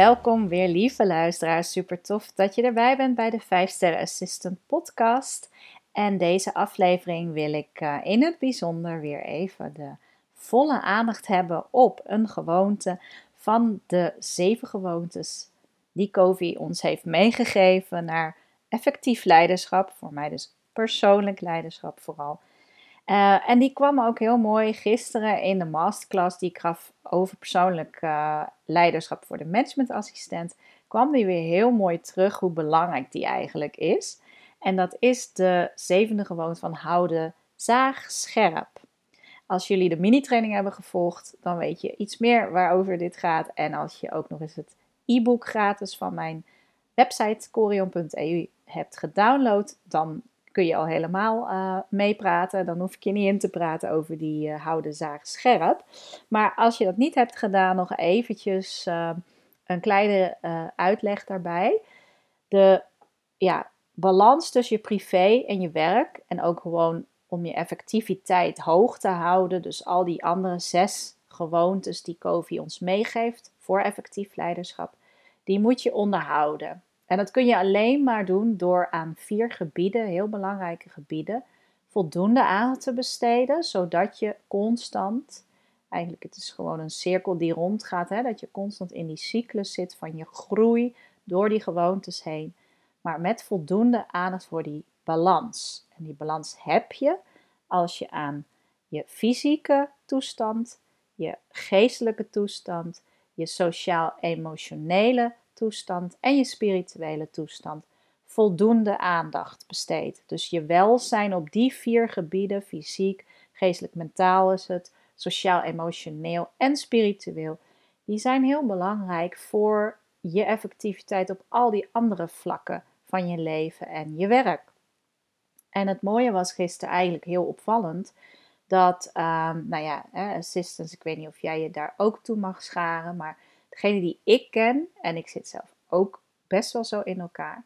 welkom weer lieve luisteraars. Super tof dat je erbij bent bij de 5 Sterren Assistant podcast. En deze aflevering wil ik uh, in het bijzonder weer even de volle aandacht hebben op een gewoonte van de zeven gewoontes die Covey ons heeft meegegeven naar effectief leiderschap. Voor mij dus persoonlijk leiderschap vooral. Uh, en die kwam ook heel mooi gisteren in de masterclass die ik gaf over persoonlijk uh, leiderschap voor de managementassistent. Kwam die weer heel mooi terug hoe belangrijk die eigenlijk is. En dat is de zevende gewoonte van houden zaag scherp. Als jullie de mini-training hebben gevolgd, dan weet je iets meer waarover dit gaat. En als je ook nog eens het e-book gratis van mijn website corion.eu hebt gedownload, dan kun je al helemaal uh, meepraten. Dan hoef ik je niet in te praten over die uh, houden zaag scherp. Maar als je dat niet hebt gedaan, nog eventjes uh, een kleine uitleg daarbij. De ja, balans tussen je privé en je werk en ook gewoon om je effectiviteit hoog te houden. Dus al die andere zes gewoontes die Covey ons meegeeft voor effectief leiderschap, die moet je onderhouden. En dat kun je alleen maar doen door aan vier gebieden, heel belangrijke gebieden, voldoende aandacht te besteden, zodat je constant, eigenlijk het is gewoon een cirkel die rondgaat, hè, dat je constant in die cyclus zit van je groei door die gewoontes heen, maar met voldoende aandacht voor die balans. En die balans heb je als je aan je fysieke toestand, je geestelijke toestand, je sociaal-emotionele toestand en je spirituele toestand voldoende aandacht besteedt. Dus je welzijn op die vier gebieden, fysiek, geestelijk, mentaal is het, sociaal, emotioneel en spiritueel, die zijn heel belangrijk voor je effectiviteit op al die andere vlakken van je leven en je werk. En het mooie was gisteren eigenlijk heel opvallend dat, um, nou ja, assistants, ik weet niet of jij je daar ook toe mag scharen, maar degene die ik ken, en ik zit zelf ook best wel zo in elkaar,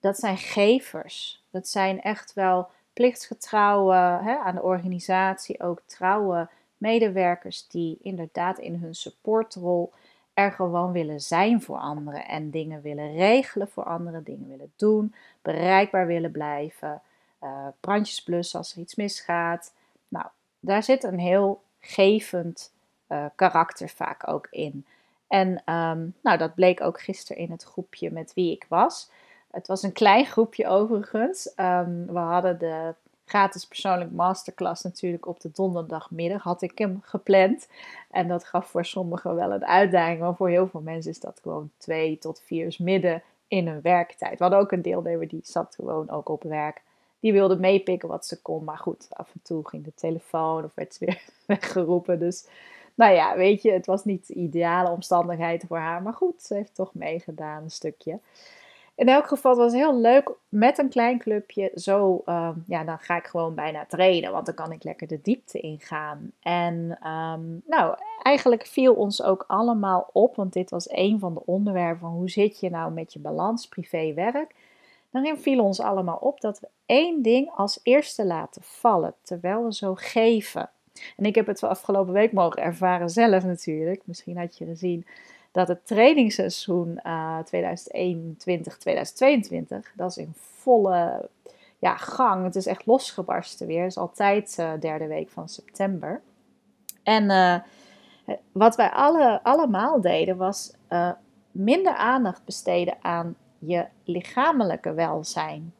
dat zijn gevers. Dat zijn echt wel plichtsgetrouwe, hè, aan de organisatie ook trouwe medewerkers die inderdaad in hun supportrol er gewoon willen zijn voor anderen en dingen willen regelen voor anderen, dingen willen doen, bereikbaar willen blijven, uh, brandjes blussen als er iets misgaat. Nou, daar zit een heel gevend uh, karakter vaak ook in. En um, nou, dat bleek ook gisteren in het groepje met wie ik was. Het was een klein groepje overigens. Um, we hadden de gratis persoonlijk masterclass natuurlijk op de donderdagmiddag. Had ik hem gepland. En dat gaf voor sommigen wel een uitdaging. Maar voor heel veel mensen is dat gewoon twee tot vier uur midden in hun werktijd. We hadden ook een deelnemer die zat gewoon ook op werk. Die wilde meepikken wat ze kon. Maar goed, af en toe ging de telefoon of werd ze weer weggeroepen. Dus nou ja, weet je, het was niet de ideale omstandigheid voor haar. Maar goed, ze heeft toch meegedaan een stukje. In elk geval was het heel leuk met een klein clubje. Zo, uh, ja, dan ga ik gewoon bijna trainen, want dan kan ik lekker de diepte ingaan. En ehm, nou, eigenlijk viel ons ook allemaal op, want dit was een van de onderwerpen van hoe zit je nou met je balans privé-werk. Daarin viel ons allemaal op dat we één ding als eerste laten vallen, terwijl we zo geven. En ik heb het afgelopen week mogen ervaren zelf natuurlijk. Misschien had je gezien dat het trainingsseizoen uh, 2021-2022, dat is in volle ja, gang. Het is echt losgebarsten weer. Het is altijd uh, derde week van september. En uh, wat wij alle, allemaal deden was minder aandacht besteden aan je lichamelijke welzijn.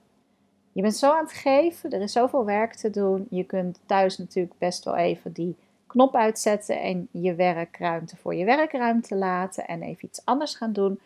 Je bent zo aan het geven, er is zoveel werk te doen. Je kunt thuis natuurlijk best wel even die knop uitzetten en je werkruimte voor je werkruimte laten en even iets anders gaan doen.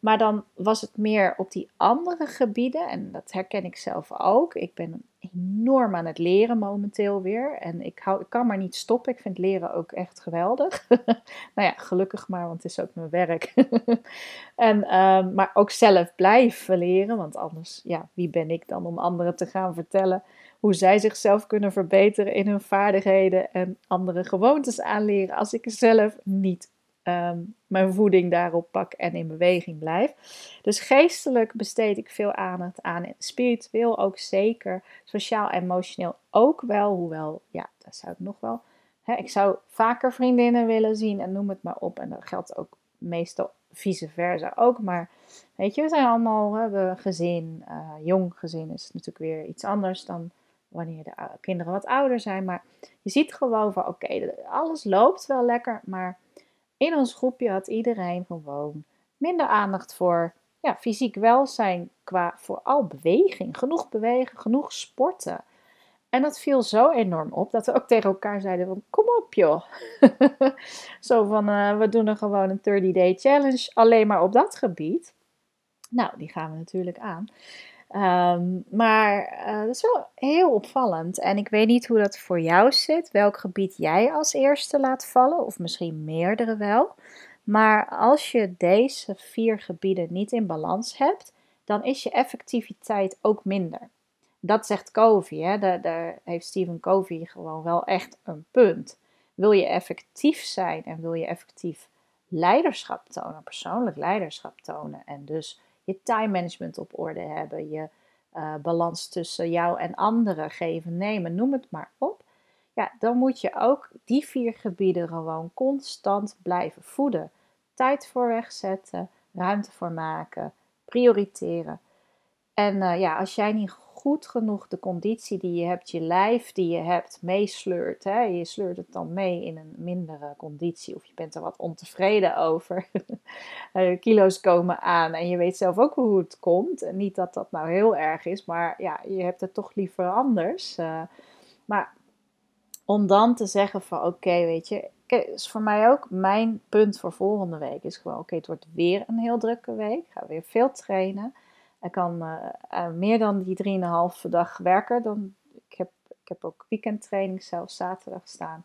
Maar dan was het meer op die andere gebieden, en dat herken ik zelf ook. Ik ben enorm aan het leren momenteel weer. En ik, hou, ik kan maar niet stoppen. Ik vind leren ook echt geweldig. nou ja, gelukkig maar, want het is ook mijn werk. en, um, maar ook zelf blijven leren, want anders, ja, wie ben ik dan om anderen te gaan vertellen hoe zij zichzelf kunnen verbeteren in hun vaardigheden en andere gewoontes aanleren als ik zelf niet Ehm, mijn voeding daarop pak en in beweging blijf. Dus geestelijk besteed ik veel aandacht aan. Spiritueel ook zeker. Sociaal emotioneel ook wel. Hoewel, ja, dat zou ik nog wel. Hè, ik zou vaker vriendinnen willen zien en noem het maar op. En dat geldt ook meestal vice versa ook. Maar weet je, we zijn allemaal, we hebben gezin. Uh, jong gezin is natuurlijk weer iets anders dan wanneer de kinderen wat ouder zijn. Maar je ziet gewoon van oké, alles loopt wel lekker. Maar in ons groepje had iedereen gewoon minder aandacht voor ja, fysiek welzijn qua vooral beweging. Genoeg bewegen, genoeg sporten. En dat viel zo enorm op dat we ook tegen elkaar zeiden van kom op joh. zo van uh, we doen er gewoon een 30 day challenge alleen maar op dat gebied. Nou, die gaan we natuurlijk aan. Um, maar uh, dat is wel heel opvallend. En ik weet niet hoe dat voor jou zit, welk gebied jij als eerste laat vallen, of misschien meerdere wel. Maar als je deze vier gebieden niet in balans hebt, dan is je effectiviteit ook minder. Dat zegt Covey, hè? Daar, daar heeft Stephen Covey gewoon wel echt een punt. Wil je effectief zijn en wil je effectief leiderschap tonen, persoonlijk leiderschap tonen en dus je time management op orde hebben, je uh, balans tussen jou en anderen geven, nemen, noem het maar op. Ja, dan moet je ook die vier gebieden gewoon constant blijven voeden. Tijd voor wegzetten, ruimte voor maken, prioriteren. En uh, ja, als jij niet goed genoeg de conditie die je hebt, je lijf die je hebt, meesleurt. Hè? Je sleurt het dan mee in een mindere conditie of je bent er wat ontevreden over. Eh, kilo's komen aan en je weet zelf ook hoe het komt. Niet dat dat nou heel erg is, maar ja, je hebt het toch liever anders. Uh, maar om dan te zeggen van oké, weet je, is voor mij ook mijn punt voor volgende week is gewoon oké, het wordt weer een heel drukke week. Ga weer veel trainen. Ik kan uh, meer dan die 3,5 dag werken. Dan, ik, heb, ik heb ook weekendtraining, zelfs zaterdag staan.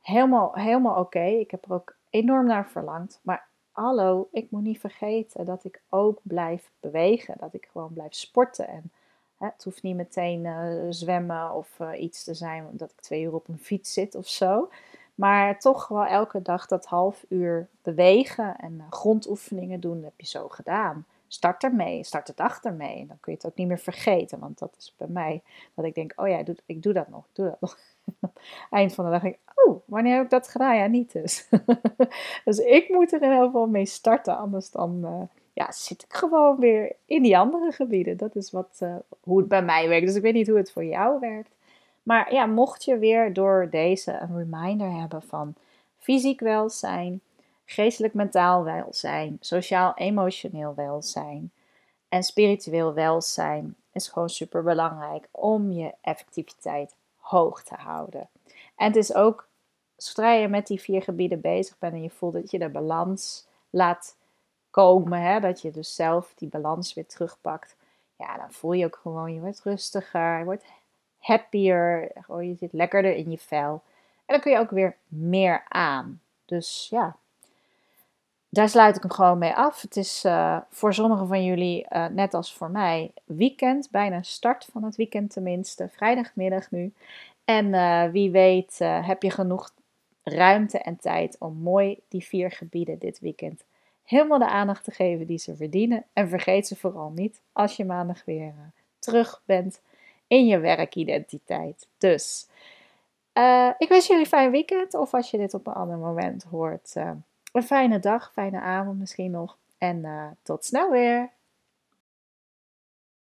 Helemaal, helemaal oké. Ik heb er ook enorm naar verlangd. Maar hallo, ik moet niet vergeten dat ik ook blijf bewegen. Dat ik gewoon blijf sporten. En hè, het hoeft niet meteen uh, zwemmen of iets te zijn dat ik twee uur op een fiets zit of zo. Maar toch wel elke dag dat half uur bewegen en grondoefeningen doen, heb je zo gedaan start ermee, start het achter mee. Dan kun je het ook niet meer vergeten, want dat is bij mij dat ik denk, oh ja, ik doe, ik doe dat nog, doe dat nog. Eind van de dag denk ik, oh, wanneer heb ik dat gedaan? Ja, niet dus. dus ik moet er in ieder geval mee starten, anders dan uh, ja, zit ik gewoon weer in die andere gebieden. Dat is wat, uh, hoe het bij mij werkt. Dus ik weet niet hoe het voor jou werkt. Maar ja, mocht je weer door deze een reminder hebben van fysiek welzijn, geestelijk-mentaal welzijn, sociaal-emotioneel welzijn en spiritueel welzijn is gewoon super belangrijk om je effectiviteit hoog te houden. En het is ook, zodra je met die vier gebieden bezig bent en je voelt dat je de balans laat komen, hè, dat je dus zelf die balans weer terugpakt, ja, dan voel je ook gewoon, je wordt rustiger, je wordt happier, gewoon je zit lekkerder in je vel. En dan kun je ook weer meer aan. Dus ja, daar sluit ik hem gewoon mee af. Het is uh, voor sommigen van jullie, uh, net als voor mij, weekend. Bijna start van het weekend tenminste. Vrijdagmiddag nu. En uh, wie weet heb je genoeg ruimte en tijd om mooi die vier gebieden dit weekend helemaal de aandacht te geven die ze verdienen. En vergeet ze vooral niet als je maandag weer terug bent in je werkidentiteit. Dus ik wens jullie een fijn weekend. Of als je dit op een ander moment hoort een fijne dag, fijne avond misschien nog. En uh, tot snel weer.